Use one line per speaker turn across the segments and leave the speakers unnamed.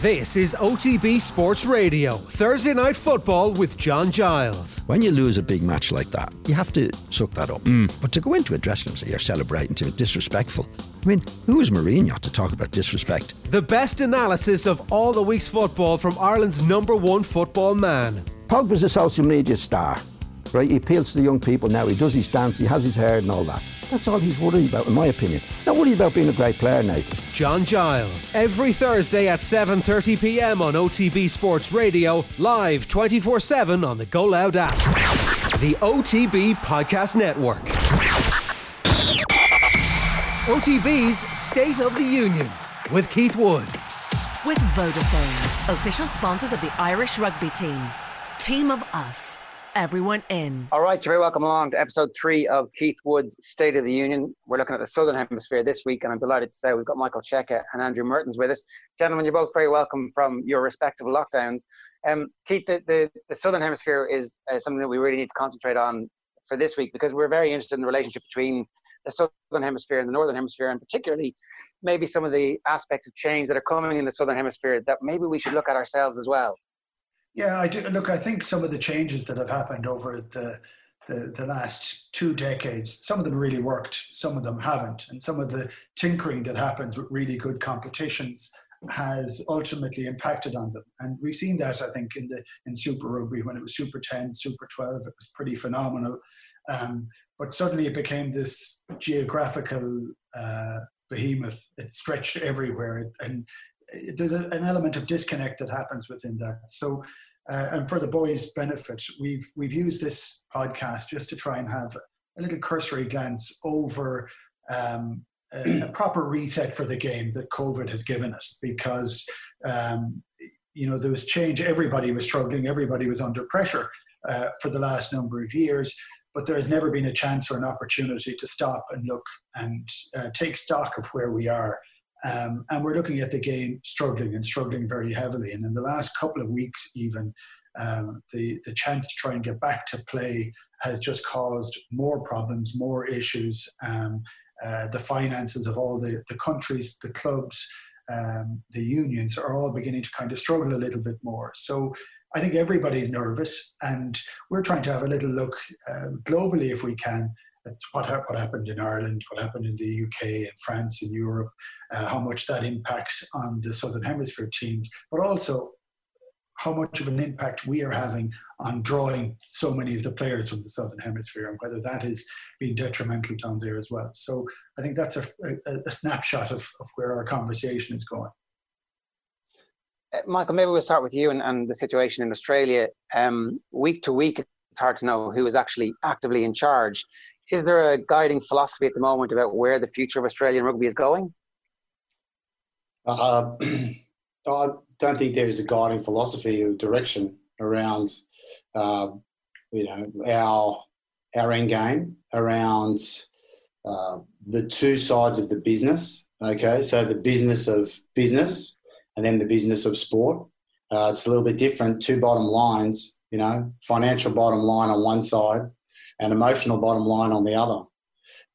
This is OTB Sports Radio, Thursday Night Football with John Giles.
When you lose a big match like that, you have to suck that up. Mm. But to go into a dressing room and say you're celebrating to disrespectful. I mean, who is Mourinho to talk about disrespect?
The best analysis of all the week's football from Ireland's number one football man.
Pogba's a social media star, right? He appeals to the young people now. He does his dance, he has his hair and all that. That's all he's worried about, in my opinion. Not worried about being a great player, Nathan.
John Giles. Every Thursday at 7:30 p.m. on OTB Sports Radio, live 24/7 on the Go Loud app. The OTB Podcast Network. OTB's State of the Union with Keith Wood.
With Vodafone, official sponsors of the Irish rugby team. Team of us. Everyone in.
All right, you're very welcome along to episode three of Keith Wood's State of the Union. We're looking at the Southern Hemisphere this week, and I'm delighted to say we've got Michael Cheika and Andrew Mehrtens with us. Gentlemen, you're both very welcome from your respective lockdowns. Um, Keith, the, the, the Southern Hemisphere is uh, something that we really need to concentrate on for this week because we're very interested in the relationship between the Southern Hemisphere and the Northern Hemisphere, and particularly maybe some of the aspects of change that are coming in the Southern Hemisphere that maybe we should look at ourselves as well.
Yeah, I do. Look, I think some of the changes that have happened over the, the, the last two decades, some of them really worked, some of them haven't. And some of the tinkering that happens with really good competitions has ultimately impacted on them. And we've seen that, I think, in the in Super Rugby when it was Super 10, Super 12, it was pretty phenomenal. Um, but suddenly it became this geographical uh, behemoth. It stretched everywhere. And there's an element of disconnect that happens within that. So uh, and for the boys' benefit, we've we've used this podcast just to try and have a little cursory glance over um, a, a, proper reset for the game that COVID has given us, because um, you know there was change. Everybody was struggling. Everybody was under pressure uh, for the last number of years. But there has never been a chance or an opportunity to stop and look and uh, take stock of where we are. Um, and we're looking at the game struggling and struggling very heavily. And in the last couple of weeks, even, um, the, the chance to try and get back to play has just caused more problems, more issues. Um, uh, the finances of all the, the countries, the clubs, um, the unions are all beginning to kind of struggle a little bit more. So I think everybody's nervous, and we're trying to have a little look uh, globally if we can it's what, ha- what happened in Ireland, what happened in the UK and France and Europe, uh, how much that impacts on the Southern Hemisphere teams, but also how much of an impact we are having on drawing so many of the players from the Southern Hemisphere and whether that is being detrimental down there as well. So I think that's a, a, a snapshot of, of where our conversation is going.
Uh, Michael, maybe we'll start with you and, and the situation in Australia. Um, week to week, it's hard to know who is actually actively in charge is there a guiding philosophy at the moment about where the future of Australian rugby is going?
Uh, I don't think there is a guiding philosophy or direction around, uh, you know, our our end game around uh, the two sides of the business. Okay, so the business of business and then the business of sport. Uh, it's a little bit different. Two bottom lines, you know, financial bottom line on one side and emotional bottom line on the other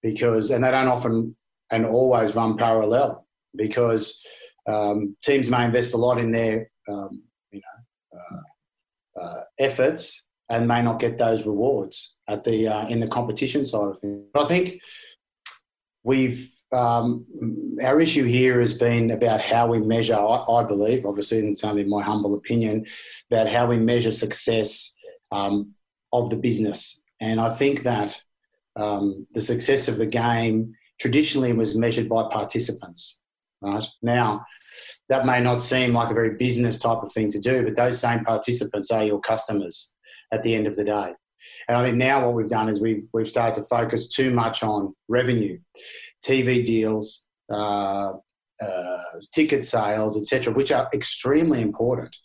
because and they don't often and always run parallel because um, teams may invest a lot in their um, you know uh, uh, efforts and may not get those rewards at the uh, in the competition side of things. But I think we've um, our issue here has been about how we measure. I, I believe, obviously, and it's only my humble opinion, about how we measure success um, of the business and I think that um, the success of the game traditionally was measured by participants. Right now, that may not seem like a very business type of thing to do, but those same participants are your customers at the end of the day. And I think now what we've done is we've we've started to focus too much on revenue, TV deals, uh, uh, ticket sales, etc., which are extremely important,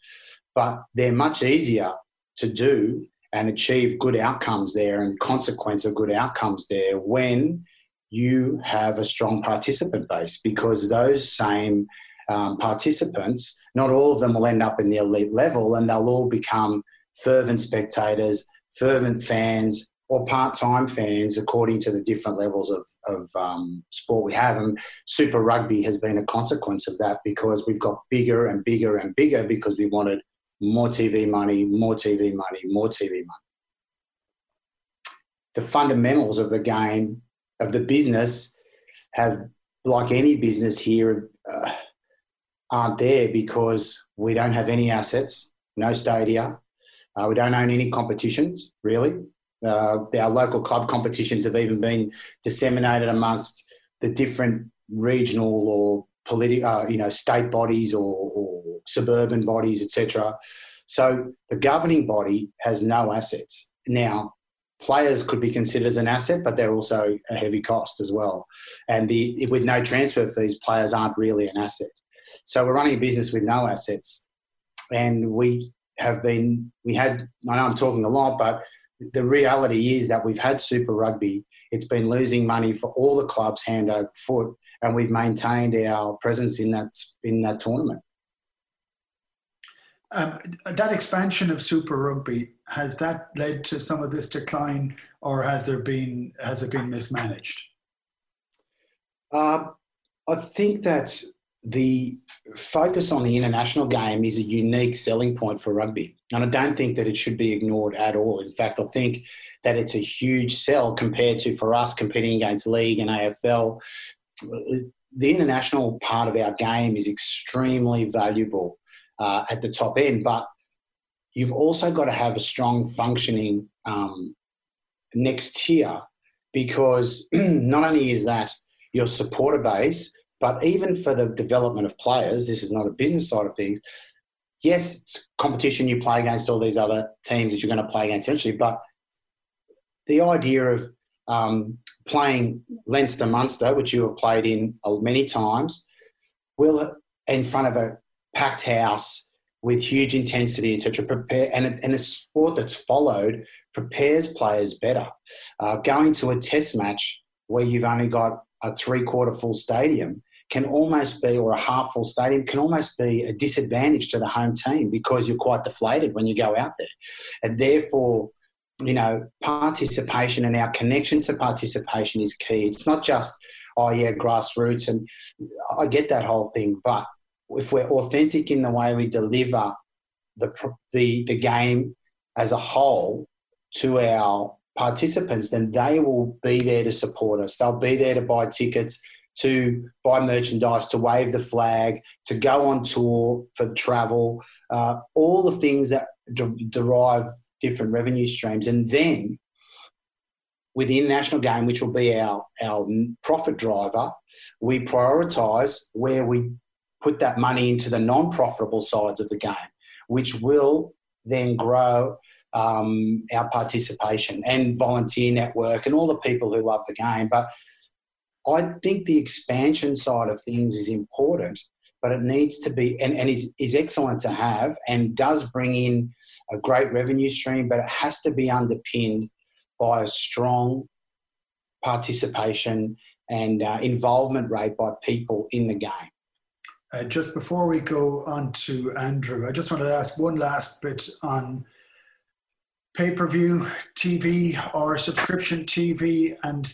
but they're much easier to do and achieve good outcomes there and consequence of good outcomes there when you have a strong participant base because those same um, participants, not all of them will end up in the elite level and they'll all become fervent spectators, fervent fans, or part-time fans according to the different levels of, of um, sport we have. And super rugby has been a consequence of that because we've got bigger and bigger and bigger because we wanted more tv money more tv money more tv money. The fundamentals of the game of the business have like any business here uh, aren't there because we don't have any assets no stadia. Uh, we don't own any competitions really. Uh, our local club competitions have even been disseminated amongst the different regional or political, uh, you know, state bodies or, or suburban bodies, etc. So the governing body has no assets. Now, players could be considered as an asset, but they're also a heavy cost as well. And the, with no transfer fees, players aren't really an asset. So we're running a business with no assets, and we have been. We had. I know I'm talking a lot, but the reality is that we've had Super Rugby. It's been losing money for all the clubs hand over foot, and we've maintained our presence in that in that tournament.
Um, that expansion of Super Rugby has that led to some of this decline, or has there been has it been mismanaged?
Uh, I think that the focus on the international game is a unique selling point for rugby. And I don't think that it should be ignored at all. In fact, I think that it's a huge sell compared to for us competing against league and AFL. The international part of our game is extremely valuable uh, at the top end, but you've also got to have a strong functioning um, next tier because not only is that your supporter base, but even for the development of players, this is not a business side of things. Yes, competition you play against all these other teams that you're going to play against eventually, but the idea of um, playing Leinster Munster, which you have played in many times, will in front of a packed house with huge intensity, etc. Prepare and and a sport that's followed prepares players better. Uh, going to a test match where you've only got a three quarter full stadium can almost be, or a half full stadium can almost be a disadvantage to the home team because you're quite deflated when you go out there. And therefore, you know, participation and our connection to participation is key. It's not just, oh, yeah, grassroots. And I get that whole thing. But if we're authentic in the way we deliver the, the, the game as a whole to our participants, then they will be there to support us. They'll be there to buy tickets to buy merchandise, to wave the flag, to go on tour for travel, uh, all the things that de- derive different revenue streams. And then with the international game, which will be our, our profit driver, we prioritise where we put that money into the non profitable sides of the game, which will then grow um, our participation and volunteer network and all the people who love the game. But I think the expansion side of things is important, but it needs to be and, and is, is excellent to have and does bring in a great revenue stream, but it has to be underpinned by a strong participation and uh, involvement rate by people in the game.
Uh, just before we go on to Andrew, I just wanted to ask one last bit on pay per view TV or subscription TV. And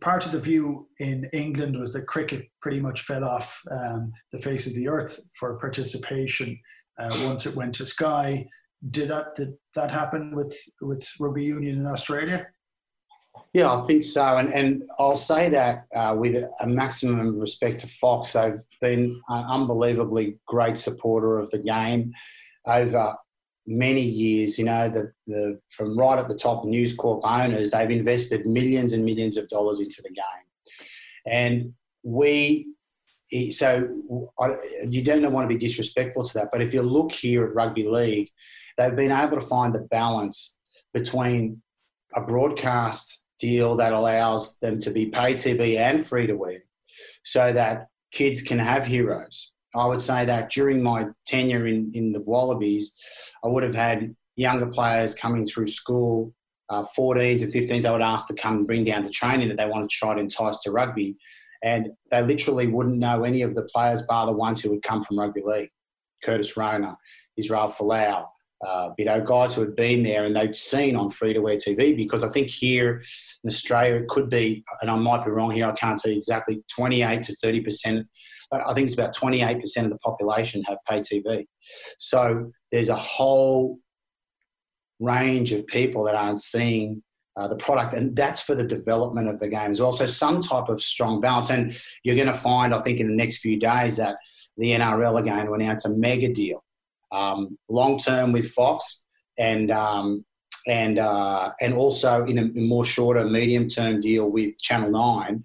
part of the view in England was that cricket pretty much fell off um, the face of the earth for participation uh, once it went to Sky. Did that did that happen with with rugby union in Australia?
Yeah, I think so, and and I'll say that uh, with a maximum respect to Fox, they've been an unbelievably great supporter of the game over many years, you know, the, the from right at the top News Corp owners, they've invested millions and millions of dollars into the game. And we, so I, you don't want to be disrespectful to that, but if you look here at Rugby League, they've been able to find the balance between a broadcast deal that allows them to be pay TV and free to wear so that kids can have heroes I would say that during my tenure in, in the Wallabies, I would have had younger players coming through school, uh, 14s and 15s, I would ask to come and bring down the training that they wanted to try to entice to rugby. And they literally wouldn't know any of the players bar the ones who would come from rugby league. Curtis Rona, Israel Folau, uh, you know, guys who had been there and they'd seen on free to air TV because I think here in Australia it could be, and I might be wrong here, I can't say exactly, 28 to 30%. I think it's about 28% of the population have pay TV. So there's a whole range of people that aren't seeing uh, the product, and that's for the development of the game as well. So some type of strong balance, and you're going to find, I think, in the next few days that the NRL are going to announce a mega deal um, long term with Fox, and um, and uh, and also in a, more shorter, medium term deal with Channel Nine,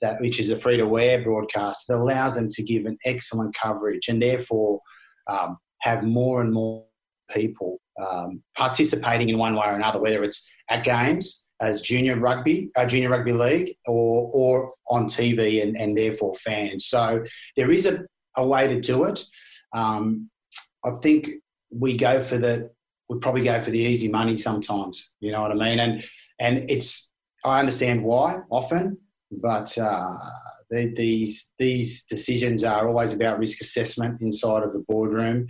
that which is a free to air broadcast that allows them to give an excellent coverage and therefore um, have more and more people um, participating in one way or another, whether it's at games as junior rugby, uh, junior rugby league, or or on TV and, and therefore fans. So there is a, a way to do it. Um, I think we go for the we probably go for the easy money sometimes. You know what I mean? And and it's I understand why often, but uh, the, these these decisions are always about risk assessment inside of the boardroom,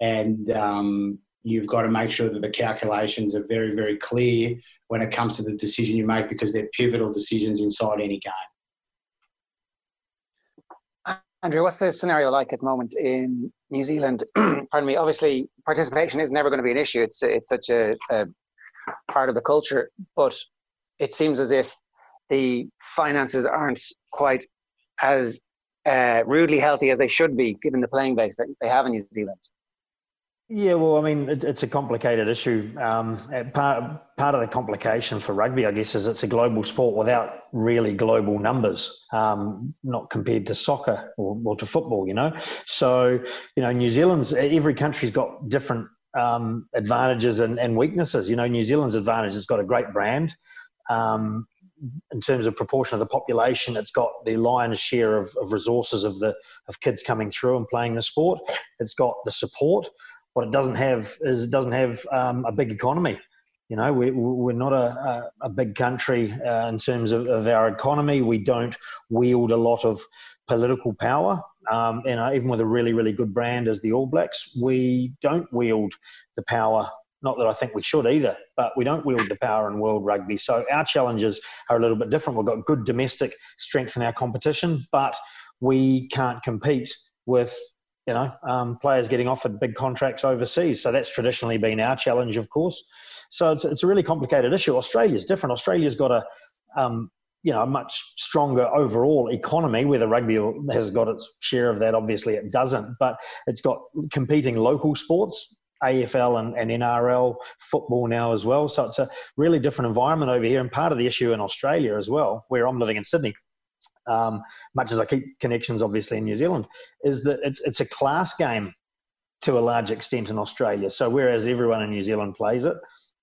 and um, you've got to make sure that the calculations are very very clear when it comes to the decision you make because they're pivotal decisions inside any game.
Andrew, what's the scenario like at the moment in New Zealand? pardon me. Obviously, participation is never going to be an issue. It's it's such a, a part of the culture, but it seems as if the finances aren't quite as uh, rudely healthy as they should be, given the playing base that they have in New Zealand.
Yeah, well, I mean, it, it's a complicated issue. Um, part part of the complication for rugby, I guess, is it's a global sport without really global numbers, um, not compared to soccer or, or, to football. You know, so you know, New Zealand's every country's got different um, advantages and, and, weaknesses. You know, New Zealand's advantage has got a great brand. Um, in terms of proportion of the population, it's got the lion's share of, of resources of the of kids coming through and playing the sport. It's got the support. What it doesn't have is it doesn't have um, a big economy. You know, we, we're not a, a, big country uh, in terms of, of, our economy. We don't wield a lot of political power. Um, and uh, even with a really, really good brand as the All Blacks, we don't wield the power. Not that I think we should either, but we don't wield the power in world rugby. So our challenges are a little bit different. We've got good domestic strength in our competition, but we can't compete with you know, um, players getting offered big contracts overseas. So that's traditionally been our challenge, of course. So it's, it's a really complicated issue. Australia's different. Australia's got a, um, you know, a much stronger overall economy. Whether rugby has got its share of that, obviously it doesn't. But it's got competing local sports, AFL and, and NRL, football now as well. So it's a really different environment over here. And part of the issue in Australia as well, where I'm living in Sydney, um, much as I keep connections obviously in New Zealand, is that it's it's a class game to a large extent in Australia. So whereas everyone in New Zealand plays it,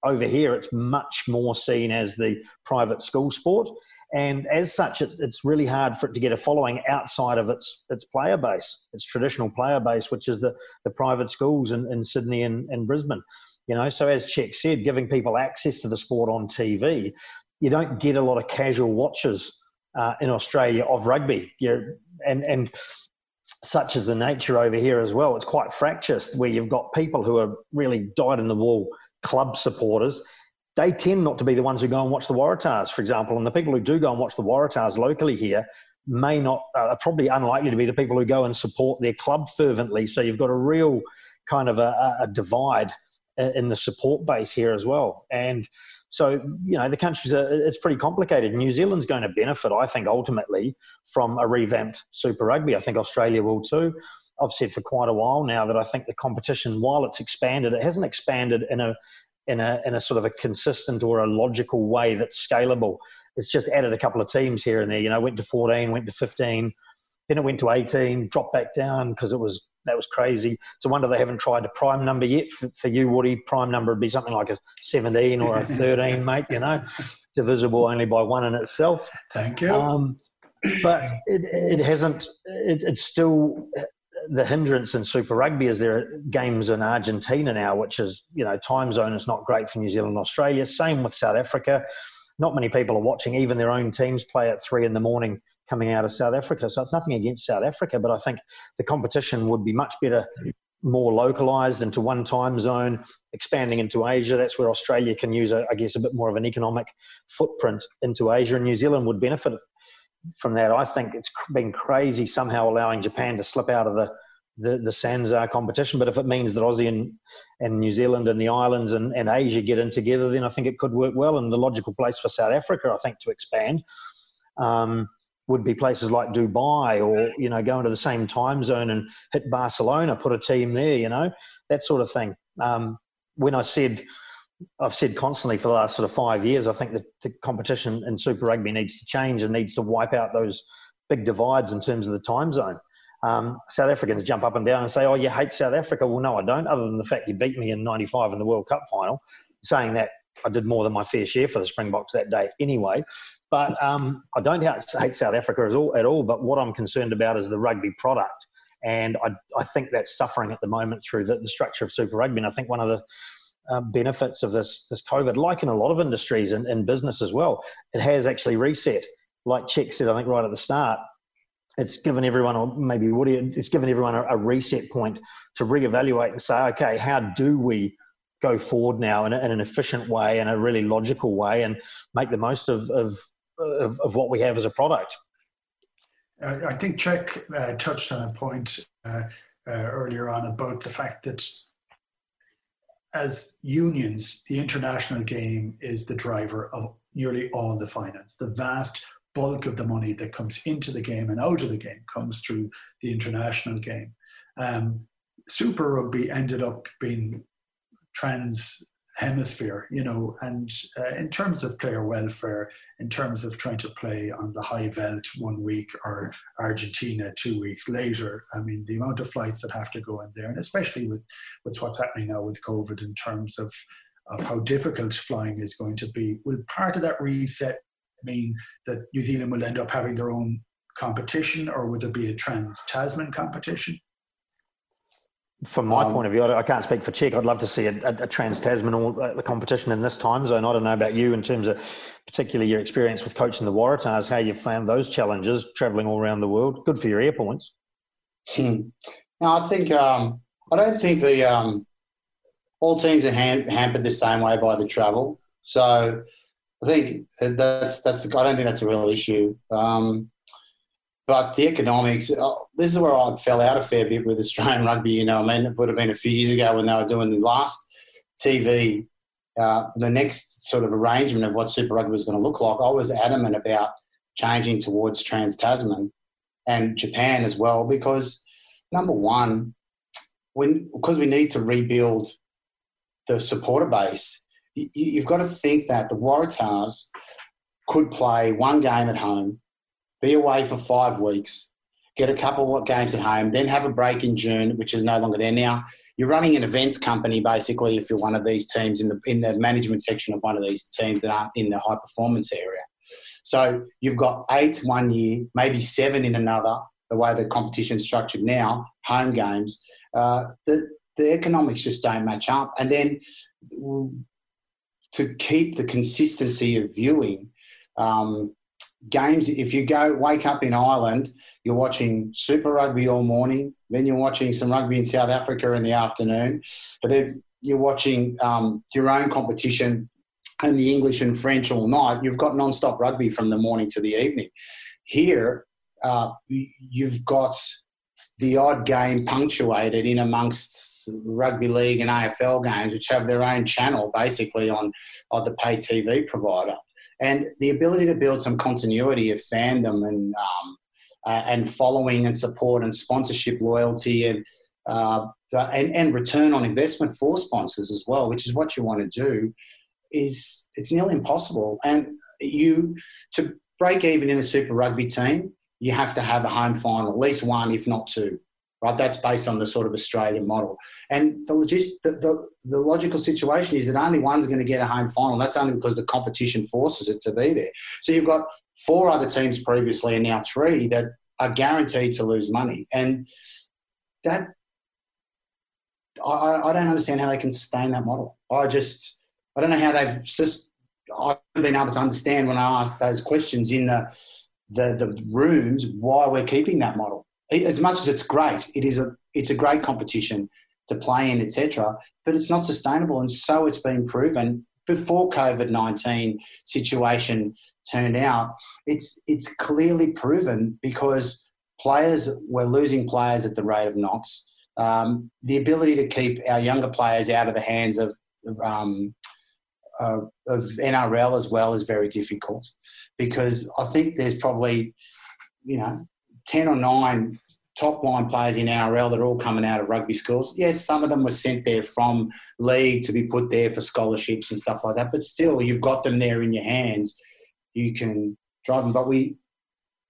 over here it's much more seen as the private school sport. And as such, it, it's really hard for it to get a following outside of its its player base, its traditional player base, which is the, the private schools in, in Sydney and, and Brisbane. You know, so as Cheik said, giving people access to the sport on TV, you don't get a lot of casual watchers uh, in Australia of rugby. You and and such is the nature over here as well. It's quite fractious where you've got people who are really dyed in the wool club supporters. They tend not to be the ones who go and watch the Waratahs, for example. And the people who do go and watch the Waratahs locally here may not, uh, are probably unlikely to be the people who go and support their club fervently. So you've got a real kind of a, a divide in the support base here as well. And so, you know, the country's, a, it's pretty complicated. New Zealand's going to benefit, I think, ultimately from a revamped Super Rugby. I think Australia will too. I've said for quite a while now that I think the competition, while it's expanded, it hasn't expanded in a in a in a sort of a consistent or a logical way that's scalable. It's just added a couple of teams here and there. You know, went to 14, went to 15, then it went to 18, dropped back down because it was that was crazy. It's a wonder they haven't tried a prime number yet. For, for you, Woody, prime number would be something like a 17 or a 13, mate, you know, divisible only by one in itself.
Thank you. Um,
but it, it hasn't, it, it's still the hindrance in Super Rugby is there are games in Argentina now, which is, you know, time zone is not great for New Zealand and Australia. Same with South Africa. Not many people are watching even their own teams play at three in the morning coming out of South Africa. So it's nothing against South Africa, but I think the competition would be much better more localized into one time zone, expanding into Asia. That's where Australia can use, I guess, a bit more of an economic footprint into Asia, and New Zealand would benefit from that. I think it's been crazy somehow allowing Japan to slip out of the the, the SANZAAR competition. But if it means that Aussie and, and New Zealand and the islands and, and Asia get in together, then I think it could work well. And the logical place for South Africa, I think, to expand. Um, would be places like Dubai or you know go into the same time zone and hit Barcelona, put a team there, you know that sort of thing. Um, when I said I've said constantly for the last sort of five years, I think that the competition in Super Rugby needs to change and needs to wipe out those big divides in terms of the time zone. Um, South Africans jump up and down and say, "Oh, you hate South Africa." Well, no, I don't. Other than the fact you beat me in '95 in the World Cup final, saying that I did more than my fair share for the Springboks that day anyway. But um, I don't hate South Africa at all, at all. But what I'm concerned about is the rugby product. And I, I think that's suffering at the moment through the, the structure of Super Rugby. And I think one of the uh, benefits of this, this COVID, like in a lot of industries and, in business as well, it has actually reset. Like Cheik said, I think right at the start, it's given everyone, or maybe Woody, it's given everyone a, a reset point to reevaluate and say, okay, how do we go forward now in, in, an efficient way and a really logical way and make the most of, of of, of what we have as a product.
Uh, I think Cheik uh, touched on a point uh, uh, earlier on about the fact that as unions, the international game is the driver of nearly all the finance. The vast bulk of the money that comes into the game and out of the game comes through the international game. Um, Super Rugby ended up being trans hemisphere, you know, and uh, in terms of player welfare, in terms of trying to play on the high veld one week or Argentina two weeks later, I mean, the amount of flights that have to go in there, and especially with, with what's happening now with COVID in terms of, of how difficult flying is going to be, will part of that reset mean that New Zealand will end up having their own competition or would there be a trans Tasman competition?
From my um, point of view, I, can't speak for Cheik. I'd love to see a, a, a trans Tasman uh, competition in this time zone. I don't know about you in terms of particularly your experience with coaching the Waratahs, how you found those challenges travelling all around the world. Good for your air points.
Hmm. No, I think um, I don't think the um, all teams are ham- hampered the same way by the travel. So I think that's that's the, I don't think that's a real issue. Um, but the economics, uh, this is where I fell out a fair bit with Australian rugby. You know, I mean, it would have been a few years ago when they were doing the last TV, uh, the next sort of arrangement of what Super Rugby was going to look like. I was adamant about changing towards Trans Tasman and Japan as well because number one, when because we need to rebuild the supporter base, you, have got to think that the Waratahs could play one game at home be away for five weeks, get a couple of games at home, then have a break in June, which is no longer there. Now, you're running an events company basically if you're one of these teams in the, in the management section of one of these teams that aren't in the high performance area. So you've got eight one year, maybe seven in another, the way the competition's structured now, home games. Uh, the, the economics just don't match up. And then to keep the consistency of viewing, um, games. If you go wake up in Ireland, you're watching Super Rugby all morning. Then you're watching some rugby in South Africa in the afternoon. But then you're watching um, your own competition and the English and French all night. You've got non-stop rugby from the morning to the evening. Here, uh, you've got the odd game punctuated in amongst rugby league and AFL games, which have their own channel basically on, on the pay TV provider and the ability to build some continuity of fandom and um, uh, and following and support and sponsorship loyalty and uh, and, and return on investment for sponsors as well, which is what you want to do, is it's nearly impossible. And you to break even in a Super Rugby team, you have to have a home final, at least one, if not two right? That's based on the sort of Australian model. And the, logist, the, the, the logical situation is that only one's going to get a home final. That's only because the competition forces it to be there. So you've got four other teams previously and now three that are guaranteed to lose money. And that, I, I don't understand how they can sustain that model. I just, I don't know how they've just, I haven't been able to understand when I ask those questions in the, the, the rooms why we're keeping that model as much as it's great, it is a it's a great competition. to play in, etc. But it's not sustainable, and so it's been proven before COVID nineteen situation turned out. It's it's clearly proven because players we're losing players at the rate of knots. Um, the ability to keep our younger players out of the hands of um, uh, of NRL as well is very difficult because I think there's probably you know ten or nine top line players in NRL that are all coming out of rugby schools. Yes, some of them were sent there from league to be put there for scholarships and stuff like that, but still, you've got them there in your hands. You can drive them, but we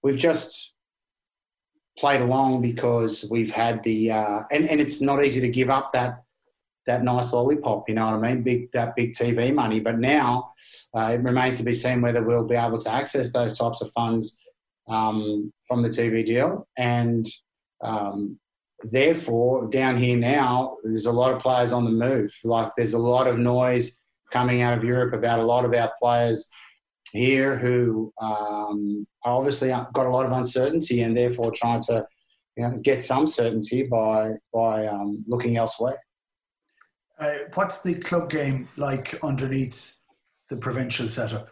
we've just played along because we've had the uh, and and it's not easy to give up that that nice lollipop. You know what I mean? Big that big TV money. But now uh, it remains to be seen whether we'll be able to access those types of funds um, from the TV deal. And um, therefore, down here now, there's a lot of players on the move. Like there's a lot of noise coming out of Europe about a lot of our players here who um, obviously got a lot of uncertainty and therefore trying to you know, get some certainty by by um, looking elsewhere.
Uh, what's the club game like underneath the provincial setup?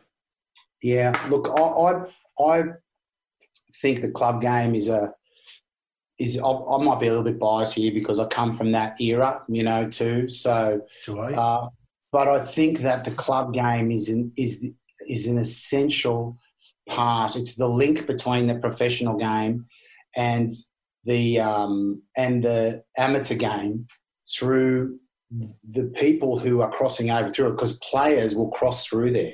Yeah, look, I, I, I think the club game is a is I, I, might be a little bit biased here because I come from that era, you know, too. So, uh, but I think that the club game is an, is is an essential part. It's the link between the professional game and the um, and the amateur game through the people who are crossing over through it because players will cross through there.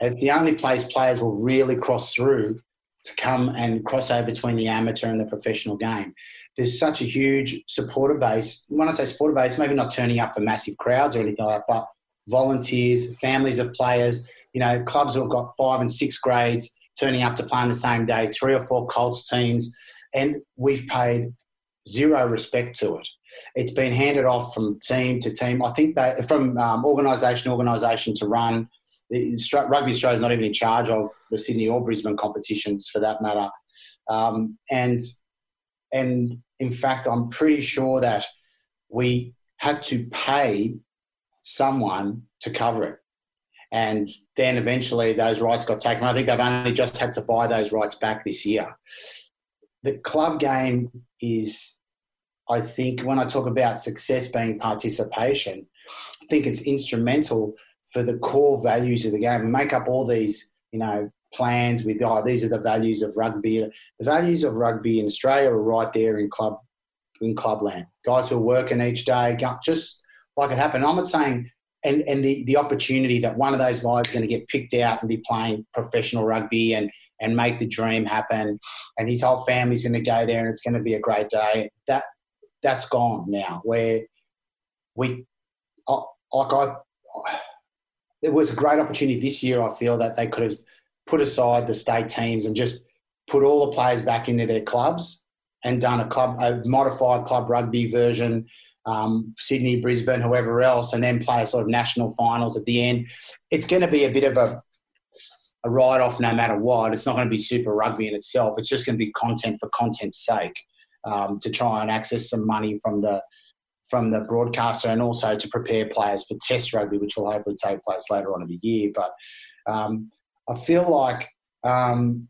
It's the only place players will really cross through to come and cross over between the amateur and the professional game. There's such a huge supporter base. When I say supporter base, maybe not turning up for massive crowds or anything like that, but volunteers, families of players, you know, clubs who have got five and six grades turning up to play on the same day, three or four Colts teams, and we've paid zero respect to it. It's been handed off from team to team. I think they from um, organisation to organisation to run. Rugby Australia is not even in charge of the Sydney or Brisbane competitions, for that matter. Um, and and in fact, I'm pretty sure that we had to pay someone to cover it. And then eventually those rights got taken. I think they've only just had to buy those rights back this year. The club game is I think when I talk about success being participation, I think it's instrumental for the core values of the game. We make up all these, you know, plans with, oh, these are the values of rugby. The values of rugby in Australia are right there in club in clubland. Guys who are working each day, just like it happened. I'm not saying, and, and the, the opportunity that one of those guys is going to get picked out and be playing professional rugby and, and make the dream happen, and his whole family's going to go there and it's going to be a great day. That that's gone now. Where we, like I, it was a great opportunity this year. I feel that they could have put aside the state teams and just put all the players back into their clubs and done a club, a modified club rugby version. Um, Sydney, Brisbane, whoever else, and then play a sort of national finals at the end. It's going to be a bit of a a write off no matter what. It's not going to be super rugby in itself. It's just going to be content for content's sake um, to try and access some money from the from the broadcaster and also to prepare players for Test rugby, which will hopefully take place later on in the year. But um, I feel like um,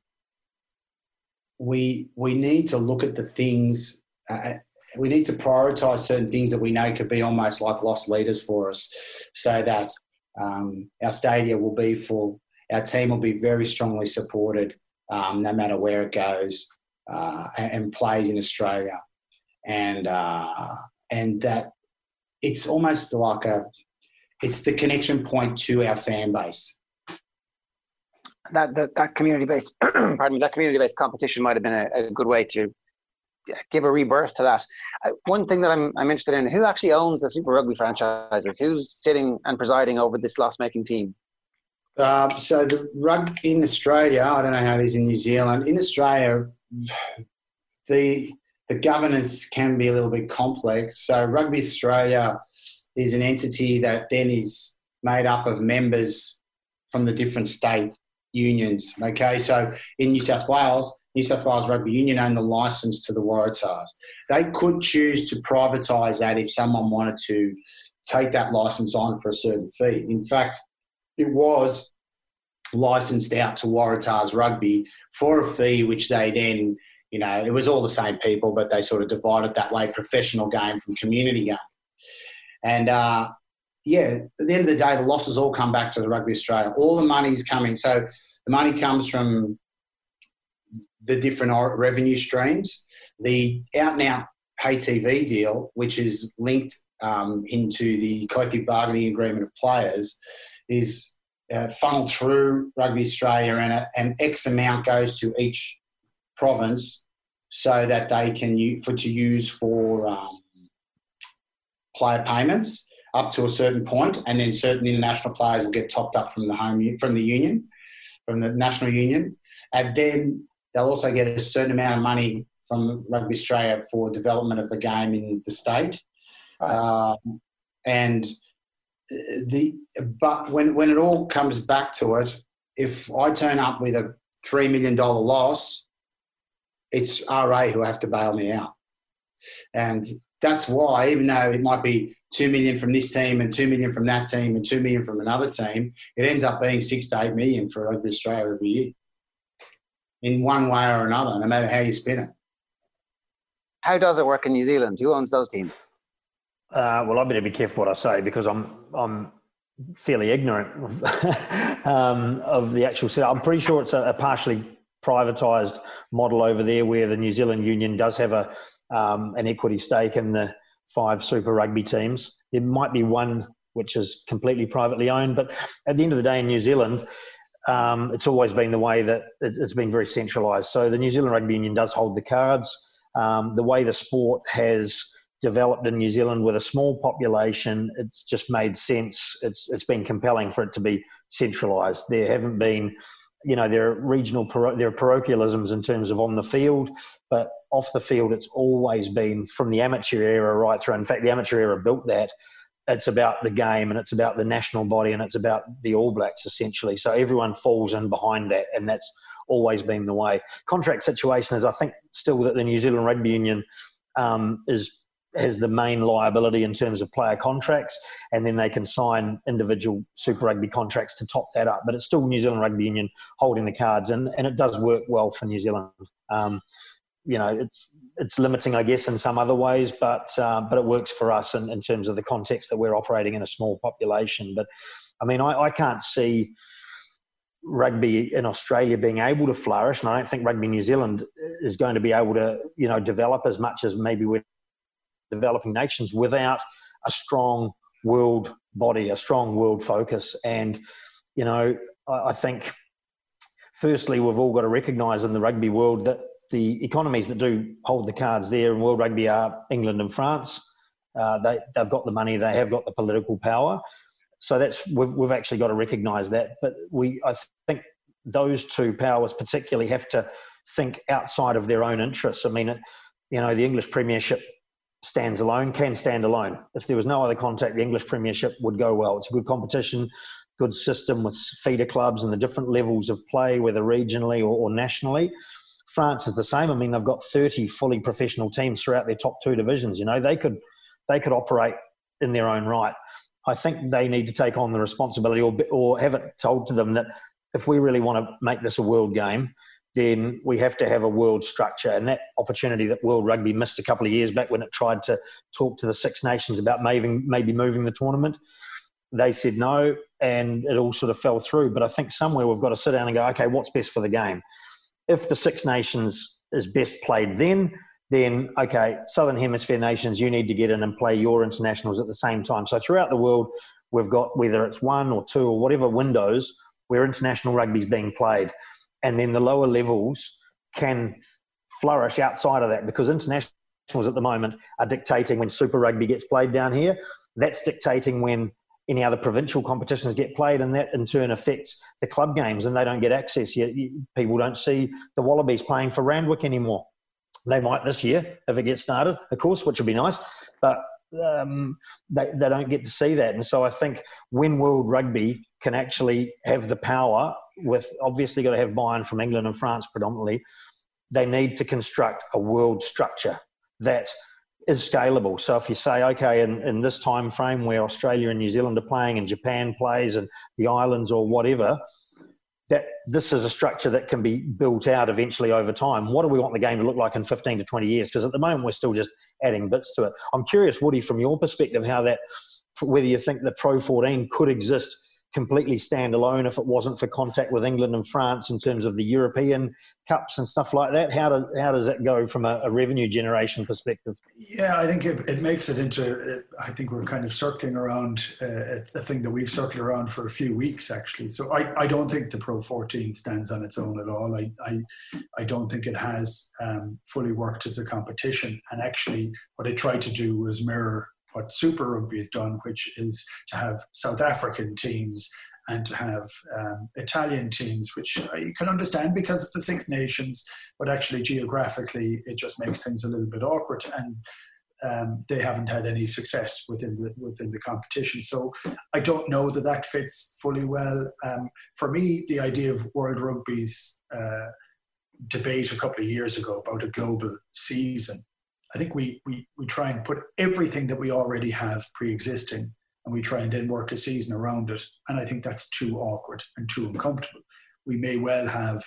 we we need to look at the things. Uh, we need to prioritise certain things that we know could be almost like lost leaders for us, so that um, our stadium will be full. Our team will be very strongly supported, um, no matter where it goes uh, and plays in Australia, and uh, and that it's almost like a it's the connection point to our fan base.
That that, that community based pardon me that community based competition might have been a, a, good way to give a rebirth to that. Uh, one thing that I'm I'm interested in: who actually owns the Super Rugby franchises? Who's sitting and presiding over this loss making team?
Uh, so the rug in Australia, I don't know how it is in New Zealand. In Australia, the the governance can be a little bit complex. So Rugby Australia is an entity that then is made up of members from the different state unions. Okay, so in New South Wales, New South Wales Rugby Union own the license to the Waratahs. They could choose to privatise that if someone wanted to take that license on for a certain fee. In fact, it was licensed out to Waratahs Rugby for a fee, which they then, you know, it was all the same people, but they sort of divided that way professional game from community game. And uh, yeah, at the end of the day, the losses all come back to the Rugby Australia. All the money's coming. So the money comes from the different revenue streams. The out and out pay TV deal, which is linked um, into the collective bargaining agreement of players, is uh, funneled through Rugby Australia, and an X amount goes to each province so that they can use, for to use for um, player payments up to a certain point, and then certain international players will get topped up from the home from the union, from the national union, and then they'll also get a certain amount of money from Rugby Australia for development of the game in the state, uh, and the but when when it all comes back to it, if I turn up with a three million dollar loss, it's RA who have to bail me out, and that's why even though it might be two million from this team and two million from that team and two million from another team, it ends up being six to eight million for Rugby Australia every year, in one way or another, no matter how you spin it.
How does it work in New Zealand? Who owns those teams?
Uh, well, I better be careful what I say because I'm I'm fairly ignorant um, of the actual setup. I'm pretty sure it's a, a, partially privatised model over there, where the New Zealand Union does have a um, an equity stake in the five Super Rugby teams. There might be one which is completely privately owned, but at the end of the day, in New Zealand, um, it's always been the way that it's been very centralised. So the New Zealand Rugby Union does hold the cards. Um, the way the sport has developed in New Zealand with a small population, it's just made sense. It's it's been compelling for it to be centralised. There haven't been, you know, there are regional there are parochialisms in terms of on the field, but off the field, it's always been from the amateur era right through. In fact, the amateur era built that. It's about the game and it's about the national body and it's about the All Blacks essentially. So everyone falls in behind that, and that's always been the way. Contract situation is, I think, still that the New Zealand Rugby Union um, is has the main liability in terms of player contracts, and then they can sign individual Super Rugby contracts to top that up. But it's still New Zealand Rugby Union holding the cards, and, and it does work well for New Zealand. Um, you know, it's it's limiting, I guess, in some other ways, but um, but it works for us in, in terms of the context that we're operating in a small population. But I mean, I, I can't see rugby in Australia being able to flourish, and I don't think rugby New Zealand is going to be able to, you know, develop as much as maybe we're developing nations without a strong world body, a strong world focus. And, you know, I, think firstly, we've all got to recognise in the rugby world that the economies that do hold the cards there in World Rugby are England and France. Uh, they, they've got the money, they have got the political power. So that's we've, we've actually got to recognise that. But we, I think, those two powers particularly have to think outside of their own interests. I mean, you know, the English Premiership stands alone, can stand alone. If there was no other contact, the English Premiership would go well. It's a good competition, good system with feeder clubs and the different levels of play, whether regionally or, or nationally. France is the same. I mean, they've got 30 fully professional teams throughout their top two divisions. You know, they could they could operate in their own right. I think they need to take on the responsibility or or have it told to them that if we really want to make this a world game, then we have to have a world structure. And that opportunity that World Rugby missed a couple of years back when it tried to talk to the Six Nations about maybe maybe moving the tournament, they said no, and it all sort of fell through. But I think somewhere we've got to sit down and go, okay, what's best for the game? if the Six Nations is best played then, then okay, Southern Hemisphere nations, you need to get in and play your internationals at the same time. So throughout the world, we've got whether it's one or two or whatever windows where international rugby is being played, and then the lower levels can flourish outside of that because internationals at the moment are dictating when Super Rugby gets played down here. That's dictating when any other provincial competitions get played, and that in turn affects the club games, and they don't get access. Yet people don't see the Wallabies playing for Randwick anymore. They might this year if it gets started, of course, which would be nice, but um, they, they don't get to see that. And so I think when World Rugby can actually have the power, with obviously got to have buy-in from England and France predominantly, they need to construct a world structure that is scalable. So if you say, okay, in, in this time frame where Australia and New Zealand are playing and Japan plays and the islands or whatever, that this is a structure that can be built out eventually over time. What do we want the game to look like in 15 to 20 years? Because at the moment we're still just adding bits to it. I'm curious, Woody, from your perspective, how that, whether you think the Pro 14 could exist completely standalone if it wasn't for contact with England and France in terms of the European cups and stuff like that? How, do, how does it go from a, a revenue generation perspective?
Yeah, I think it, it makes it into, I think we're kind of circling around uh, a thing that we've circled around for a few weeks actually. So I, I don't think the Pro 14 stands on its own at all. I, I, I don't think it has um, fully worked as a competition. And actually, what it tried to do was mirror what Super Rugby has done, which is to have South African teams and to have um, Italian teams, which you can understand because it's the Six Nations, but actually geographically it just makes things a little bit awkward, and um, they haven't had any success within the within the competition. So I don't know that that fits fully well. Um, for me, the idea of World Rugby's uh, debate a couple of years ago about a global season I think we, we, we try and put everything that we already have pre existing and we try and then work a season around it. And I think that's too awkward and too uncomfortable. We may well have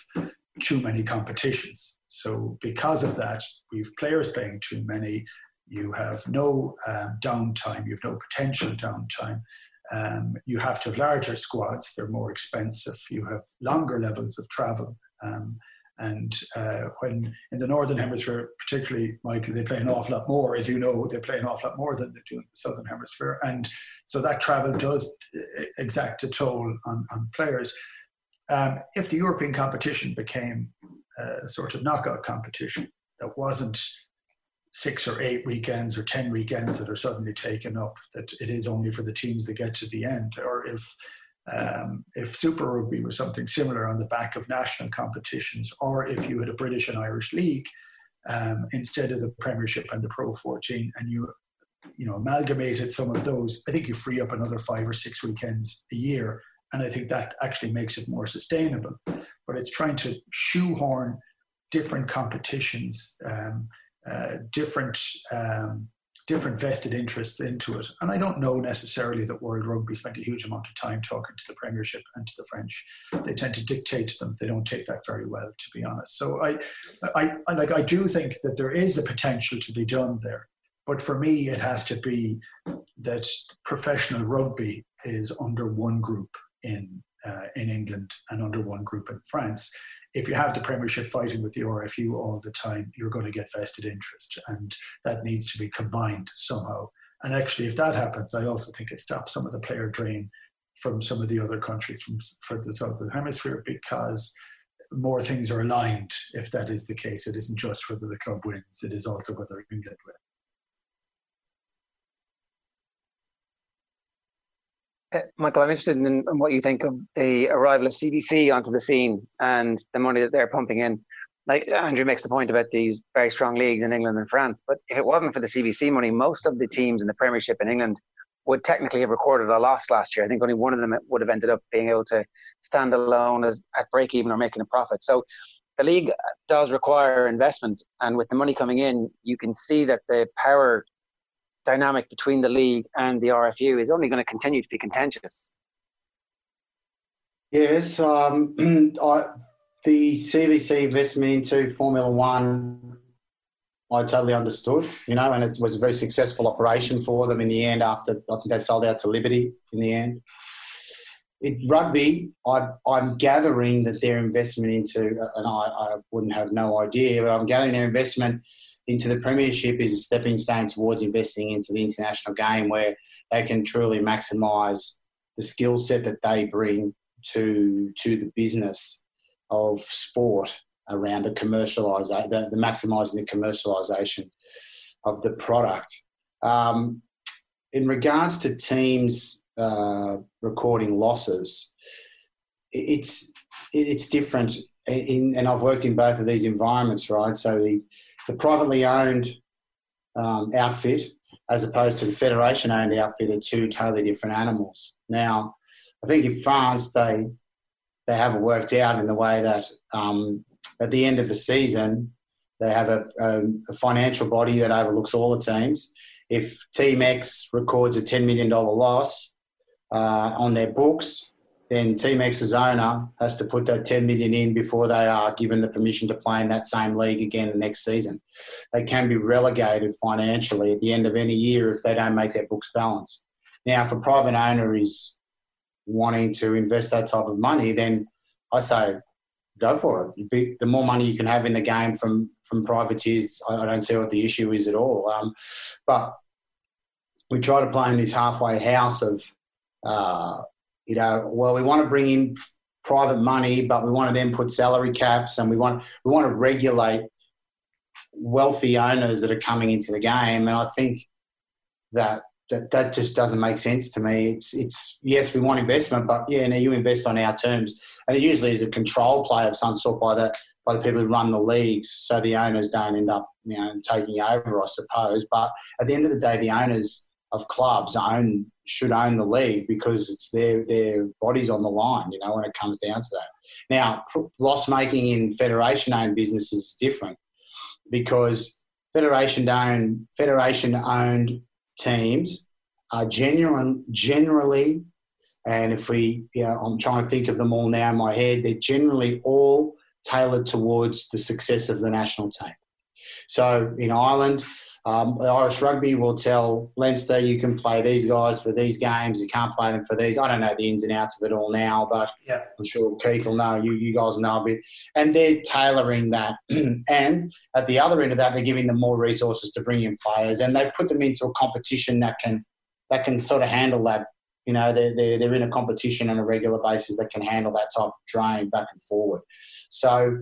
too many competitions. So, because of that, we've players playing too many. You have no um, downtime, you have no potential downtime. Um, you have to have larger squads, they're more expensive. You have longer levels of travel. Um, and uh, when in the northern hemisphere, particularly, Michael, they play an awful lot more. As you know, they play an awful lot more than they do in the southern hemisphere, and so that travel does exact a toll on, on players. Um, if the European competition became a sort of knockout competition that wasn't six or eight weekends or ten weekends that are suddenly taken up, that it is only for the teams that get to the end, or if um, if Super Rugby was something similar on the back of national competitions, or if you had a British and Irish league um, instead of the Premiership and the Pro 14, and you you know amalgamated some of those, I think you free up another five or six weekends a year, and I think that actually makes it more sustainable. But it's trying to shoehorn different competitions, um, uh, different um, different vested interests into it. And I don't know necessarily that World Rugby spent a huge amount of time talking to the Premiership and to the French. They tend to dictate to them. They don't take that very well, to be honest. So I, I, I like I do think that there is a potential to be done there. But for me, it has to be that professional rugby is under one group in uh, in England and under one group in France if you have the Premiership fighting with the RFU all the time, you're going to get vested interest, and that needs to be combined somehow. And actually, if that happens, I also think it stops some of the player drain from some of the other countries from for the southern hemisphere because more things are aligned. If that is the case, it isn't just whether the club wins; it is also whether England wins.
Uh, Michael, I'm interested in, in, what you think of the arrival of CVC onto the scene and the money that they're pumping in. Like Andrew makes the point about these very strong leagues in England and France, but if it wasn't for the CVC money, most of the teams in the Premiership in England would technically have recorded a loss last year. I think only one of them would have ended up being able to stand alone as at break even or making a profit. So the league does require investment, and with the money coming in, you can see that the power dynamic between the league and the RFU is only going to continue to be contentious.
Yes, um, I, the CVC investment into Formula One, I totally understood, you know, and it was a very successful operation for them in the end. After I think they sold out to Liberty in the end. It, rugby, I, I'm gathering that their investment into, and I, I wouldn't have no idea, but I'm gathering their investment into the premiership is a stepping stone towards investing into the international game where they can truly maximise the skill set that they bring to to the business of sport around the commercialisation, the, the maximising the commercialisation of the product. Um, in regards to teams uh, recording losses, it's it's different. In, and I've worked in both of these environments, right? So the the privately owned um, outfit as opposed to the federation owned outfit are two totally different animals. Now, I think in France they they have it worked out in the way that um, at the end of a season They have a, a, a financial body that overlooks all the teams. If Team X records a $10 million loss uh, on their books, then Team X's owner has to put that 10 million in before they are given the permission to play in that same league again the next season. They can be relegated financially at the end of any year if they don't make their books balance. Now, if a private owner is wanting to invest that type of money, then I say go for it. The more money you can have in the game from from privateers, I don't see what the issue is at all. Um, but we try to play in this halfway house of uh, you know, well, we want to bring in private money, but we want to then put salary caps and we want we want to regulate wealthy owners that are coming into the game. And I think that that, that just doesn't make sense to me. It's it's yes, we want investment, but yeah, now you invest on our terms, and it usually is a control play of some sort by the by the people who run the leagues, so the owners don't end up you know taking over, I suppose. But at the end of the day, the owners of clubs own should own the league because it's their their bodies on the line. You know, when it comes down to that. Now, loss making in federation owned businesses is different because federation owned federation owned teams are genuine generally, and if we, you know, I'm trying to think of them all now in my head, they're generally all tailored towards the success of the national team. So in Ireland, um, Irish Rugby will tell Leinster you can play these guys for these games, you can't play them for these. I don't know the ins and outs of it all now, but yeah. I'm sure Keith will know. You, you guys know a bit. And they're tailoring that. and at the other end of that, they're giving them more resources to bring in players, and they put them into a competition that can that can sort of handle that. You know, they're, they're, they're in a competition on a regular basis that can handle that type of drain back and forward. So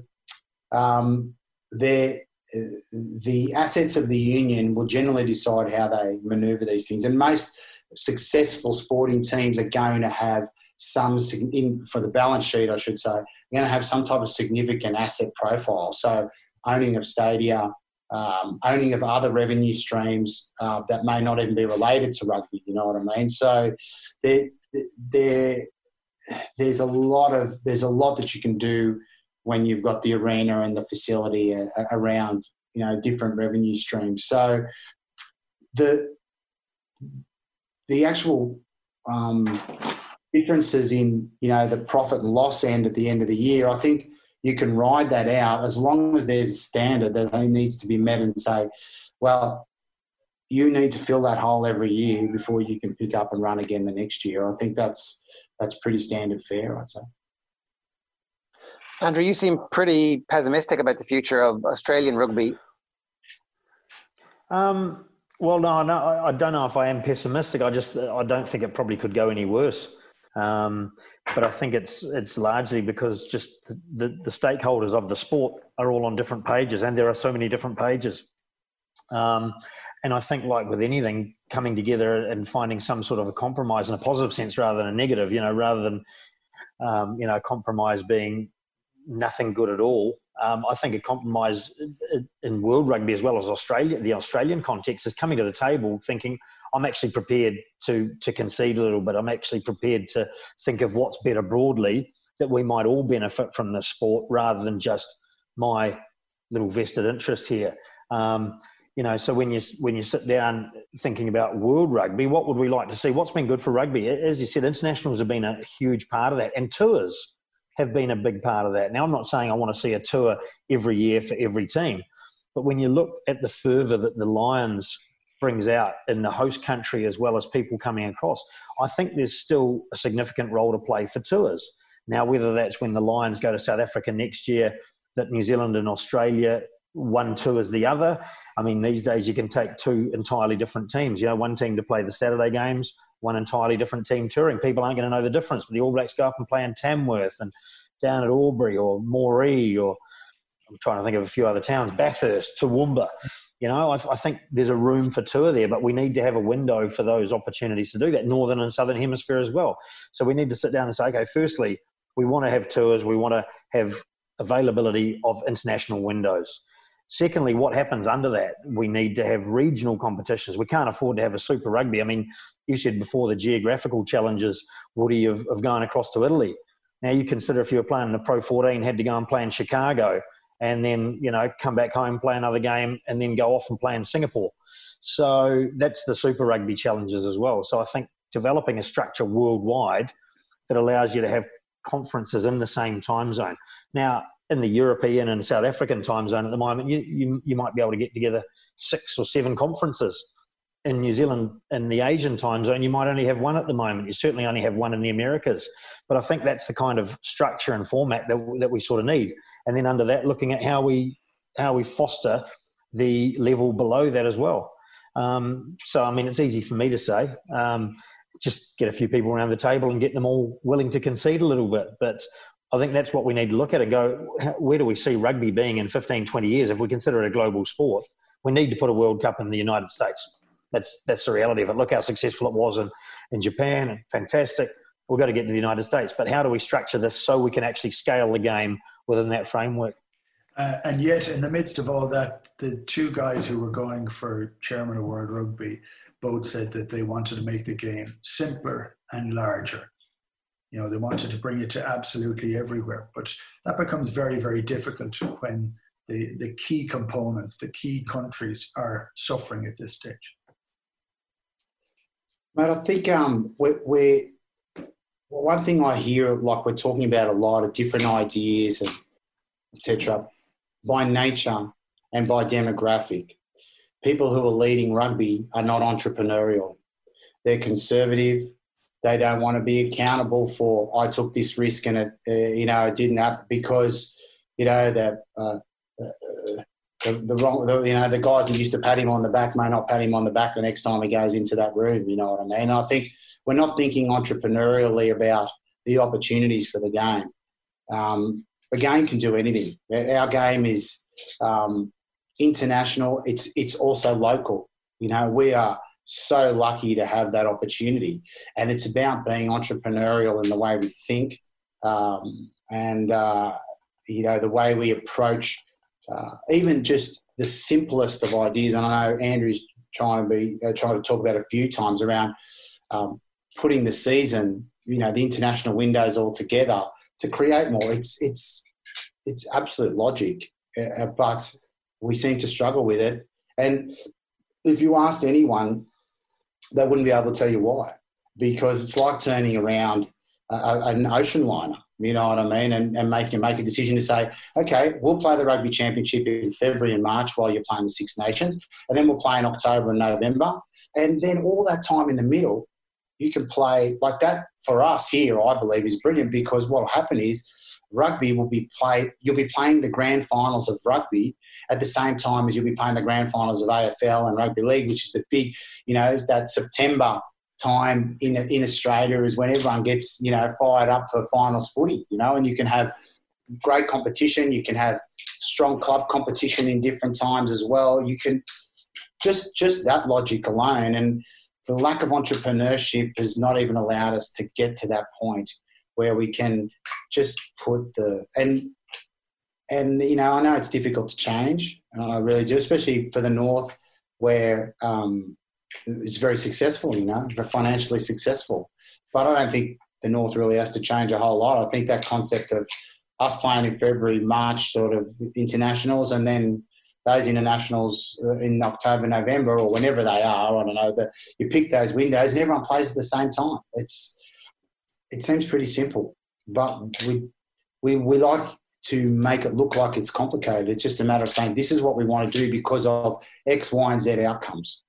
um, they're the assets of the union will generally decide how they manoeuvre these things. And most successful sporting teams are going to have some, in, for the balance sheet, I should say, are going to have some type of significant asset profile. So, owning of stadia, um, owning of other revenue streams uh, that may not even be related to rugby. You know what I mean? So, there, there, there's a lot of there's a lot that you can do when you've got the arena and the facility around you know different revenue streams. So the the actual um, differences in you know the profit and loss end at the end of the year, I think you can ride that out as long as there's a standard that needs to be met and say, well, you need to fill that hole every year before you can pick up and run again the next year. I think that's that's pretty standard fare, I'd say.
Andrew, you seem pretty pessimistic about the future of Australian rugby.
Um, well, no, no, I don't know if I am pessimistic. I just I don't think it probably could go any worse. Um, but I think it's it's largely because just the, the stakeholders of the sport are all on different pages, and there are so many different pages. Um, and I think, like with anything, coming together and finding some sort of a compromise in a positive sense rather than a negative, you know, rather than um, you know compromise being nothing good at all. Um, I think a compromise in world rugby as well as Australia, the Australian context, is coming to the table thinking, I'm actually prepared to to concede a little bit. I'm actually prepared to think of what's better broadly that we might all benefit from this sport rather than just my little vested interest here. Um, you know, so when you when you sit down thinking about world rugby, what would we like to see? What's been good for rugby? As you said, internationals have been a huge part of that, and tours have been a big part of that. Now, I'm not saying I want to see a tour every year for every team, but when you look at the fervour that the Lions brings out in the host country as well as people coming across, I think there's still a significant role to play for tours. Now, whether that's when the Lions go to South Africa next year, that New Zealand and Australia one tours the other. I mean, these days you can take two entirely different teams. You know, one team to play the Saturday games, one entirely different team touring. People aren't going to know the difference. But the All Blacks go up and play in Tamworth and down at Albury or Moree or I'm trying to think of a few other towns, Bathurst, Toowoomba. You know, I, I, think there's a room for tour there, but we need to have a window for those opportunities to do that, northern and southern hemisphere as well. So we need to sit down and say, okay, firstly, we want to have tours, we want to have availability of international windows. Secondly, what happens under that? We need to have regional competitions. We can't afford to have a Super Rugby. I mean, you said before the geographical challenges, Woody, of, of going across to Italy. Now, you consider if you were playing in the Pro 14, had to go and play in Chicago and then you know come back home, play another game, and then go off and play in Singapore. So that's the Super Rugby challenges as well. So I think developing a structure worldwide that allows you to have conferences in the same time zone. Now, in the European and South African time zone at the moment, you, you, you might be able to get together six or seven conferences. In New Zealand, in the Asian time zone, you might only have one at the moment. You certainly only have one in the Americas. But I think that's the kind of structure and format that, that we sort of need. And then under that, looking at how we how we foster the level below that as well. Um, so I mean, it's easy for me to say. Um, just get a few people around the table and get them all willing to concede a little bit. But I think that's what we need to look at and go, where do we see rugby being in 15, 20 years if we consider it a global sport? We need to put a World Cup in the United States. That's, that's the reality of it. Look how successful it was in, in Japan, fantastic. We've got to get to the United States. But how do we structure this so we can actually scale the game within that framework?
Uh, and yet, in the midst of all that, the two guys who were going for chairman of World Rugby both said that they wanted to make the game simpler and larger. You know, they wanted to bring it to absolutely everywhere. But that becomes very, very difficult when the, the key components, the key countries are suffering at this stage.
Mate, I think um, we're, we're one thing I hear, like we're talking about a lot of different ideas and etc. By nature and by demographic, people who are leading rugby are not entrepreneurial. They're conservative. They don't want to be accountable for I took this risk and it, uh, you know, it didn't happen because you know that. Uh, uh, the, the wrong, the, you know, the guys that used to pat him on the back may not pat him on the back the next time he goes into that room. You know what I mean? I think we're not thinking entrepreneurially about the opportunities for the game. Um, the game can do anything. Our game is um, international. It's it's also local. You know, we are so lucky to have that opportunity, and it's about being entrepreneurial in the way we think, um, and uh, you know the way we approach uh, even just the simplest of ideas. And I know Andrew's trying to be uh, trying to talk about a few times around um, putting the season, you know, the international windows all together to create more. It's it's it's absolute logic, uh, uh but we seem to struggle with it. And if you asked anyone, they wouldn't be able to tell you why, because it's like turning around a, an ocean liner. You know what I mean? And, and make, make a decision to say, okay, we'll play the rugby championship in February and March while you're playing the Six Nations, and then we'll play in October and November. And then all that time in the middle, you can play like that for us here, I believe, is brilliant because what will happen is rugby will be played, you'll be playing the grand finals of rugby at the same time as you'll be playing the grand finals of AFL and rugby league, which is the big, you know, that September time in in Australia is when everyone gets you know fired up for finals footy, you know, and you can have great competition. You can have strong club competition in different times as well. You can just just that logic alone, and the lack of entrepreneurship has not even allowed us to get to that point where we can just put the and and you know I know it's difficult to change. I really do, especially for the north where um, it's very successful, you know, financially successful. But I don't think the North really has to change a whole lot. I think that concept of us playing in February, March sort of internationals and then those internationals uh, in October, November, or whenever they are, I don't know, that you pick those windows and everyone plays at the same time. It's it seems pretty simple, but we we we like to make it look like it's complicated. It's just a matter of saying this is what we want to do because of X, Y, and Z outcomes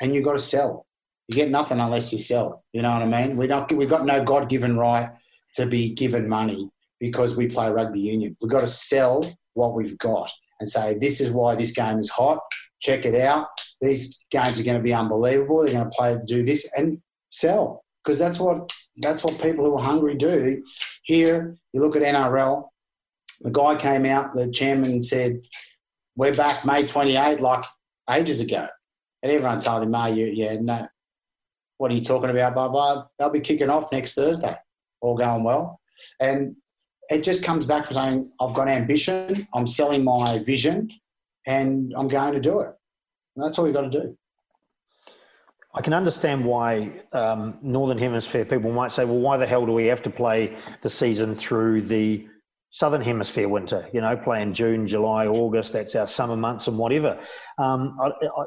and you've got to sell. You get nothing unless you sell. You know what I mean? We don't. We've got no God-given right to be given money because we play rugby union. We've got to sell what we've got and say this is why this game is hot. Check it out. These games are going to be unbelievable. They're going to play, do this, and sell because that's what that's what people who are hungry do. Here, you look at NRL. The guy came out, the chairman said, "We're back May 28, like ages ago." And everyone told him, "Oh, you, yeah, no. What are you talking about, blah blah? They'll be kicking off next Thursday, all going well." And it just comes back to saying, "I've got ambition. I'm selling my vision, and I'm going to do it." And that's all you've got to do.
I can understand why um, Northern Hemisphere people might say, well, why the hell do we have to play the season through the southern hemisphere winter. You know, playing June, July, August. That's our summer months and whatever. Um, I, I,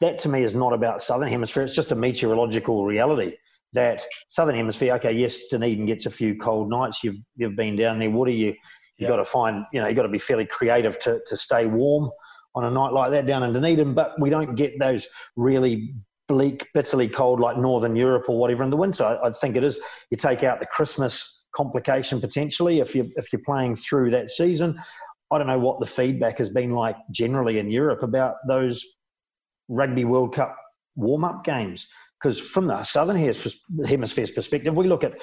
that to me is not about southern hemisphere. It's just a meteorological reality that southern hemisphere. Okay, yes, Dunedin gets a few cold nights. You've you've been down there. What are you? You have got to find. You know, you've got to be fairly creative to to stay warm on a night like that down in Dunedin. But we don't get those really bleak, bitterly cold like Northern Europe or whatever in the winter. I, I think it is. You take out the Christmas complication potentially if you if you're playing through that season. I don't know what the feedback has been like generally in Europe about those Rugby World Cup warm up games. Because from the Southern Hemisphere's perspective, we look at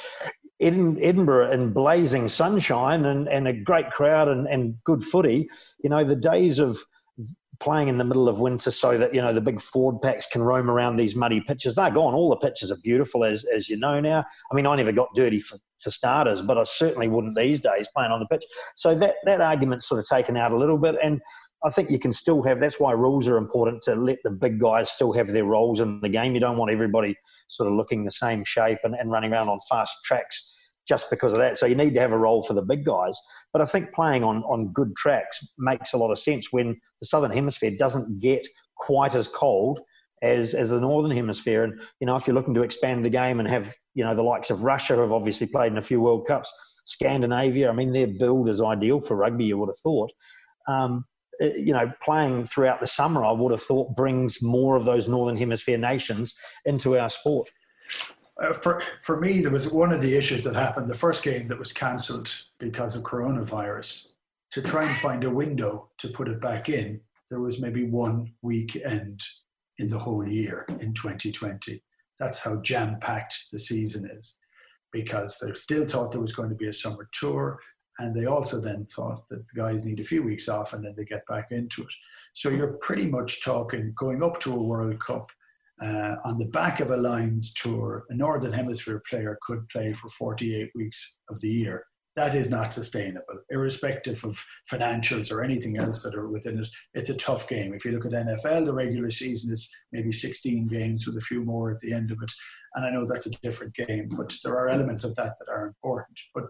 Edinburgh in blazing sunshine and, and a great crowd and, and good footy. You know, the days of playing in the middle of winter so that you know the big forward packs can roam around these muddy pitches. They're gone. All the pitches are beautiful, as as you know now. I mean, I never got dirty for, for starters, but I certainly wouldn't these days playing on the pitch. So that that argument's sort of taken out a little bit, and I think you can still have. That's why rules are important to let the big guys still have their roles in the game. You don't want everybody sort of looking the same shape and, and running around on fast tracks just because of that. So you need to have a role for the big guys. But I think playing on, on good tracks makes a lot of sense when the southern hemisphere doesn't get quite as cold as as the northern hemisphere. And you know, if you're looking to expand the game and have you know the likes of Russia have obviously played in a few World Cups, Scandinavia. I mean, their build is ideal for rugby. You would have thought. Um, eh, you know, playing throughout the summer, I would have thought brings more of those northern hemisphere nations into our sport.
Uh, for for me, there was one of the issues that happened. The first game that was cancelled because of coronavirus. To try and find a window to put it back in, there was maybe one weekend in the whole year in 2020. That's how jam packed the season is, because they still thought there was going to be a summer tour, and they also then thought that the guys need a few weeks off and then they get back into it. So you're pretty much talking going up to a World Cup uh, on the back of a Lions tour, a Northern Hemisphere player could play for 48 weeks of the year. That is not sustainable, irrespective of financials or anything else that are within it. It's a tough game. If you look at NFL, the regular season is maybe 16 games with a few more at the end of it. And I know that's a different game, but there are elements of that that are important. But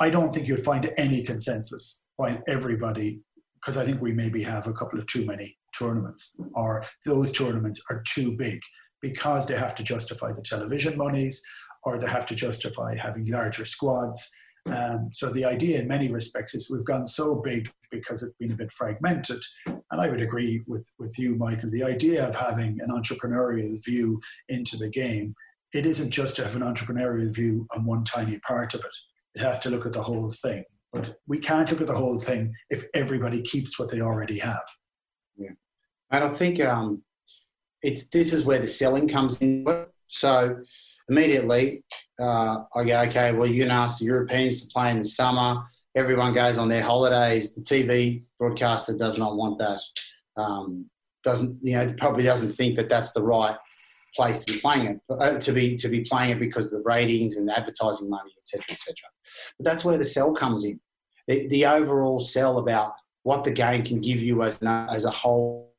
I don't think you'd find any consensus by everybody, because I think we maybe have a couple of too many tournaments, or those tournaments are too big because they have to justify the television monies or they have to justify having larger squads. Um, so the idea, in many respects, is we've gone so big because it's been a bit fragmented. And I would agree with, with you, Michael. The idea of having an entrepreneurial view into the game, it isn't just to have an entrepreneurial view on one tiny part of it. It has to look at the whole thing. But we can't look at the whole thing if everybody keeps what they already have.
And I think um, it's this is where the selling comes in. So immediately, uh, I go, okay, well, you can ask the Europeans to play in the summer. Everyone goes on their holidays. The TV broadcaster does not want that. Um, doesn't you know? Probably doesn't think that that's the right place to be playing it. Uh, to be to be playing it because of the ratings and advertising money, etc., etc. But that's where the sell comes in. The, the overall sell about what the game can give you as as a whole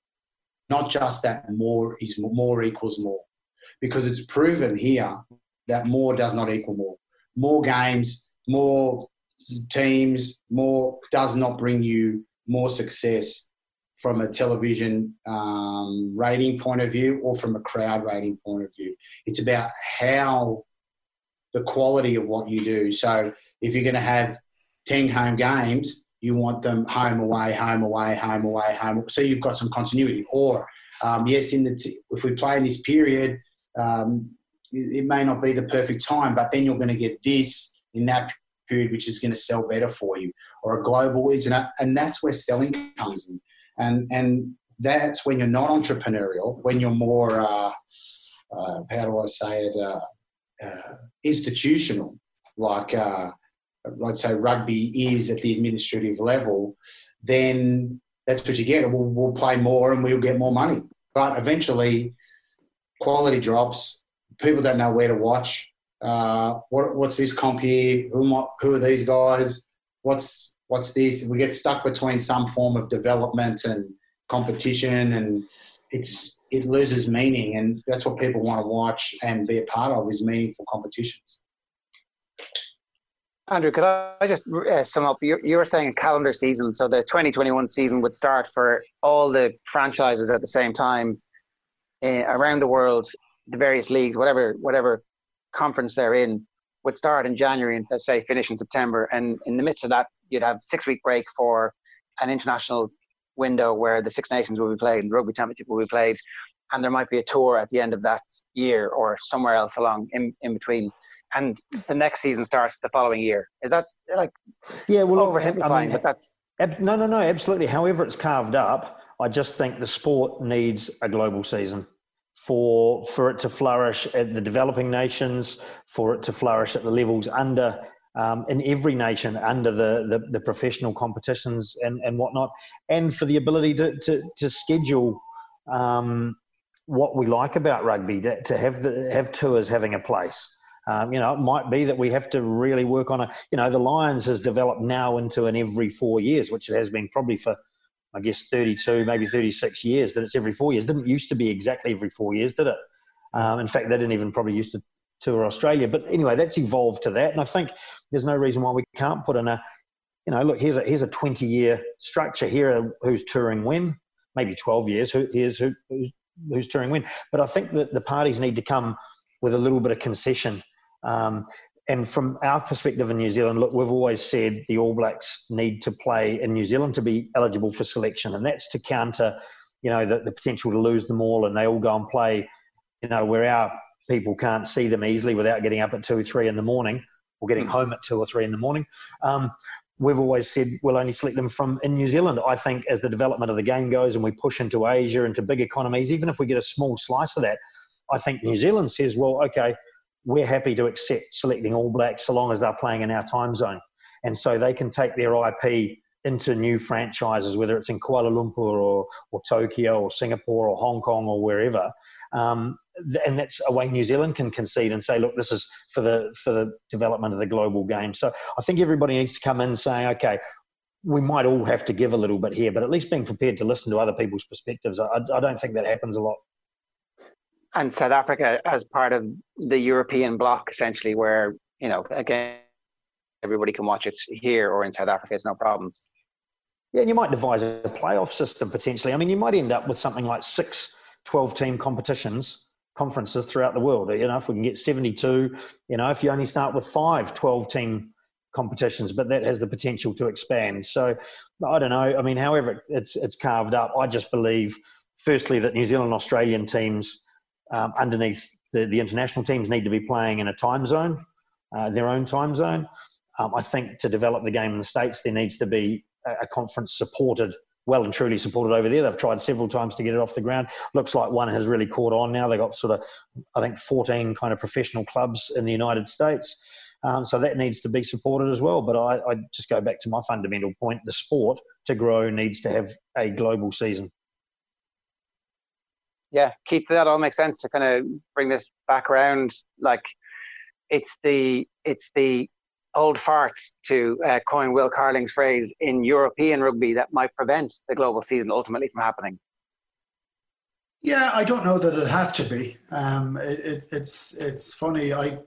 not just that more is more equals more, because it's proven here that more does not equal more. More games, more teams, more does not bring you more success from a television um, rating point of view or from a crowd rating point of view. It's about how the quality of what you do. So if you're going to have 10 home games, you want them home away, home away, home away, home. So you've got some continuity. Or um, yes, in the t- if we play in this period, um, it, it, may not be the perfect time, but then you're going to get this in that period, which is going to sell better for you, or a global internet, and that's where selling comes in, and and that's when you're not entrepreneurial, when you're more uh, uh, how do I say it uh, uh institutional, like uh, I'd say rugby is at the administrative level, then that's what you get. We'll, we'll play more and we'll get more money. But eventually, quality drops. People don't know where to watch. Uh, what, what's this comp here? Who, who are these guys? What's what's this? We get stuck between some form of development and competition, and it's it loses meaning. And that's what people want to watch and be a part of is meaningful competitions.
Andrew, could I just uh, sum up? You, you were saying a calendar season, so the 2021 season would start for all the franchises at the same time uh, around the world, the various leagues, whatever whatever conference they're in, would start in January and say finish in September. And in the midst of that, you'd have six week break for an international window where the Six Nations will be played, and Rugby Championship will be played, and there might be a tour at the end of that year or somewhere else along in, in between and the next season starts the following year. Is that like
yeah? Well,
oversimplifying, I mean, but that's
no, no, no, absolutely. However, it's carved up. I just think the sport needs a global season for for it to flourish at the developing nations, for it to flourish at the levels under um, in every nation under the, the, the, professional competitions and, and whatnot, and for the ability to, to, to schedule um, what we like about rugby, to, to have the have tours having a place. Um, you know, it might be that we have to really work on a, you know, the Lions has developed now into an every four years, which it has been probably for, I guess, 32, maybe 36 years, that it's every four years. Didn't used to be exactly every four years, did it? Um, in fact, they didn't even probably used to tour Australia. But anyway, that's evolved to that. And I think there's no reason why we can't put in a, you know, look, here's a, here's a 20 year structure here, who's touring when, maybe 12 years, who, here's who, who's touring when. But I think that the parties need to come with a little bit of concession um, and from our perspective in New Zealand, look, we've always said the All Blacks need to play in New Zealand to be eligible for selection, and that's to counter, you know, the, the potential to lose them all, and they all go and play, you know, where our people can't see them easily without getting up at two or three in the morning or getting mm. home at two or three in the morning. Um, we've always said we'll only select them from in New Zealand. I think as the development of the game goes and we push into Asia, into big economies, even if we get a small slice of that, I think New Zealand says, well, okay, we're happy to accept selecting All Blacks so long as they're playing in our time zone. And so they can take their IP into new franchises, whether it's in Kuala Lumpur or, or Tokyo or Singapore or Hong Kong or wherever. Um, and that's a way New Zealand can concede and say, look, this is for the for the development of the global game. So I think everybody needs to come in saying, okay, we might all have to give a little bit here, but at least being prepared to listen to other people's perspectives. I, I don't think that happens a lot
and South Africa as part of the European bloc, essentially, where you know again everybody can watch it here or in South Africa. It's no problems.
Yeah, and you might devise a playoff system potentially. I mean, you might end up with something like six 12 team competitions, conferences throughout the world. You know, if we can get 72, you know, if you only start with five 12 team competitions, but that has the potential to expand. So I don't know. I mean, however it's, it's carved up, I just believe, firstly, that New Zealand Australian teams um, underneath the, the international teams need to be playing in a time zone, uh, their own time zone. Um, I think to develop the game in the States, there needs to be a, a, conference supported, well and truly supported over there. They've tried several times to get it off the ground. Looks like one has really caught on now. They've got sort of, I think, 14 kind of professional clubs in the United States. Um, so that needs to be supported as well. But I, I just go back to my fundamental point the sport to grow needs to have a global season
yeah, Keith, that all makes sense to kind of bring this back around. Like, it's the it's the old farts to uh, coin Will Carling's phrase in European rugby that might prevent the global season ultimately from happening.
Yeah, I don't know that it has to be. Um, it, it, it's it's funny. I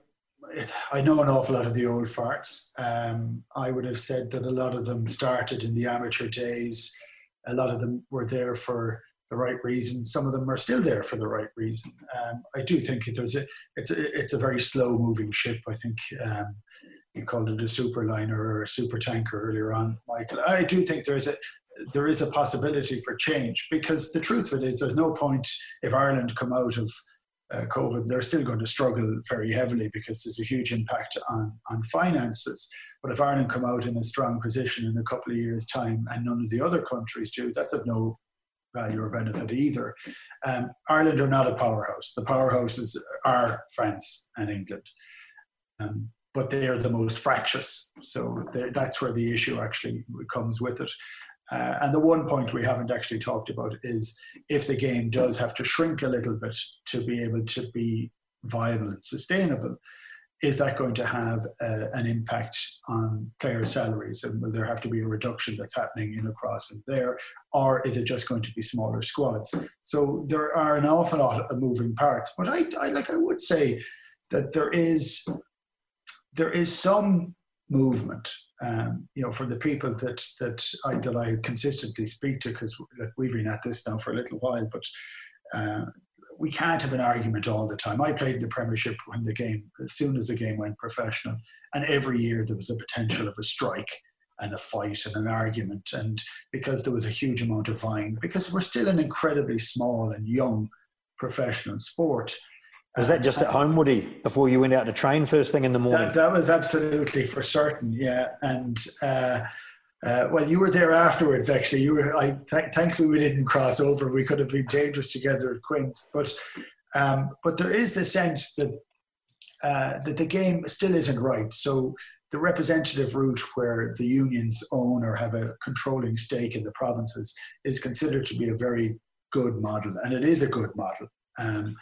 it, I know an awful lot of the old farts. Um, I would have said that a lot of them started in the amateur days. A lot of them were there for the right reason. Some of them are still there for the right reason. Um, I do think it a, it's a, it's a very slow moving ship. I think um, you called it a super liner or a super tanker earlier on, Michael. I do think there is a there is a possibility for change because the truth of it is there's no point if Ireland come out of uh, COVID, they're still going to struggle very heavily because there's a huge impact on, on finances. But if Ireland come out in a strong position in a couple of years' time and none of the other countries do, that's of no value or benefit either. Um, Ireland are not a powerhouse. The powerhouses are France and England. Um, but they are the most fractious. So that's where the issue actually comes with it. Uh, and the one point we haven't actually talked about is if the game does have to shrink a little bit to be able to be viable and sustainable, is that going to have uh, an impact on player salaries? And will there have to be a reduction that's happening in across and there? Or is it just going to be smaller squads? So there are an awful lot of moving parts. But I, I like I would say that there is there is some movement. Um, you know, for the people that that I that I consistently speak to, because we've been at this now for a little while, but uh, we can't have an argument all the time. I played the Premiership when the game, as soon as the game went professional, and every year there was a potential of a strike and a fight and an argument, and because there was a huge amount of vying, because we're still an incredibly small and young professional sport.
Was that just at home, Woody, before you went out to train first thing in the morning?
That, that was absolutely for certain, yeah. And uh, uh, well, you were there afterwards. Actually, you were. I th- thankfully we didn't cross over. We could have been dangerous together at Quins, but um, but there is the sense that uh, that the game still isn't right. So the representative route, where the unions own or have a controlling stake in the provinces, is considered to be a very good model, and it is a good model. Um,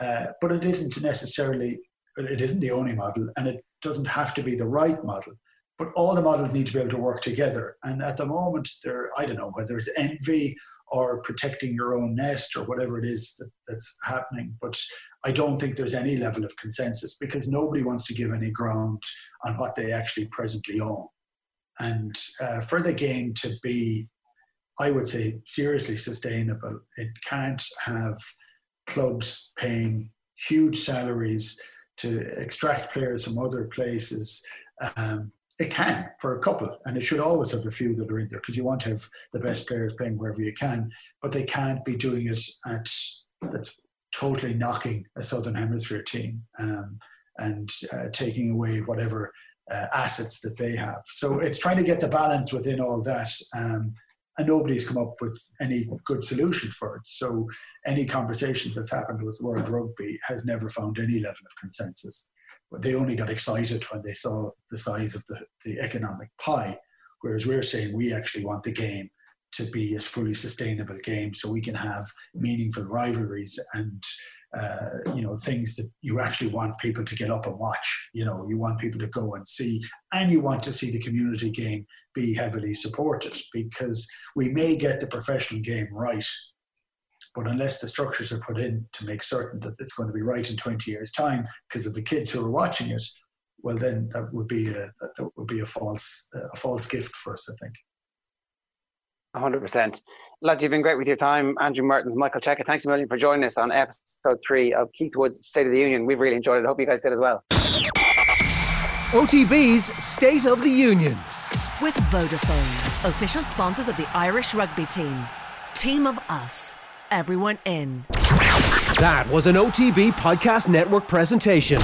uh, but it isn't necessarily, it isn't the only model, and it doesn't have to be the right model. But all the models need to be able to work together. And at the moment, there, I don't know whether it's envy or protecting your own nest or whatever it is that, that's happening. But I don't think there's any level of consensus because nobody wants to give any ground on what they actually presently own. And uh, for the game to be, I would say, seriously sustainable, it can't have clubs paying huge salaries to extract players from other places. Um, it can for a couple, and it should always have a few that are in there because you want to have the best players playing wherever you can, but they can't be doing it at that's totally knocking a Southern Hemisphere team um, and uh, taking away whatever uh, assets that they have. So it's trying to get the balance within all that. Um, and nobody's come up with any good solution for it. So any conversation that's happened with World Rugby has never found any level of consensus. They only got excited when they saw the size of the, the economic pie, whereas we're saying we actually want the game to be a fully sustainable game so we can have meaningful rivalries and uh, you know things that you actually want people to get up and watch. You know you want people to go and see and you want to see the community game be heavily supported because we may get the professional game right but unless the structures are put in to make certain that it's going to be right in 20 years time because of the kids who are watching it well then that would be a that would be a false a false gift for us i think
100%. Lads, you've been great with your time. Andrew Mehrtens, Michael Cheika, thanks a million for joining us on episode three of Keith Wood's State of the Union. We've really enjoyed it. I hope you guys did as well.
OTB's State of the Union.
With Vodafone, official sponsors of the Irish rugby team. Team of us. Everyone in.
That was an OTB Podcast Network presentation.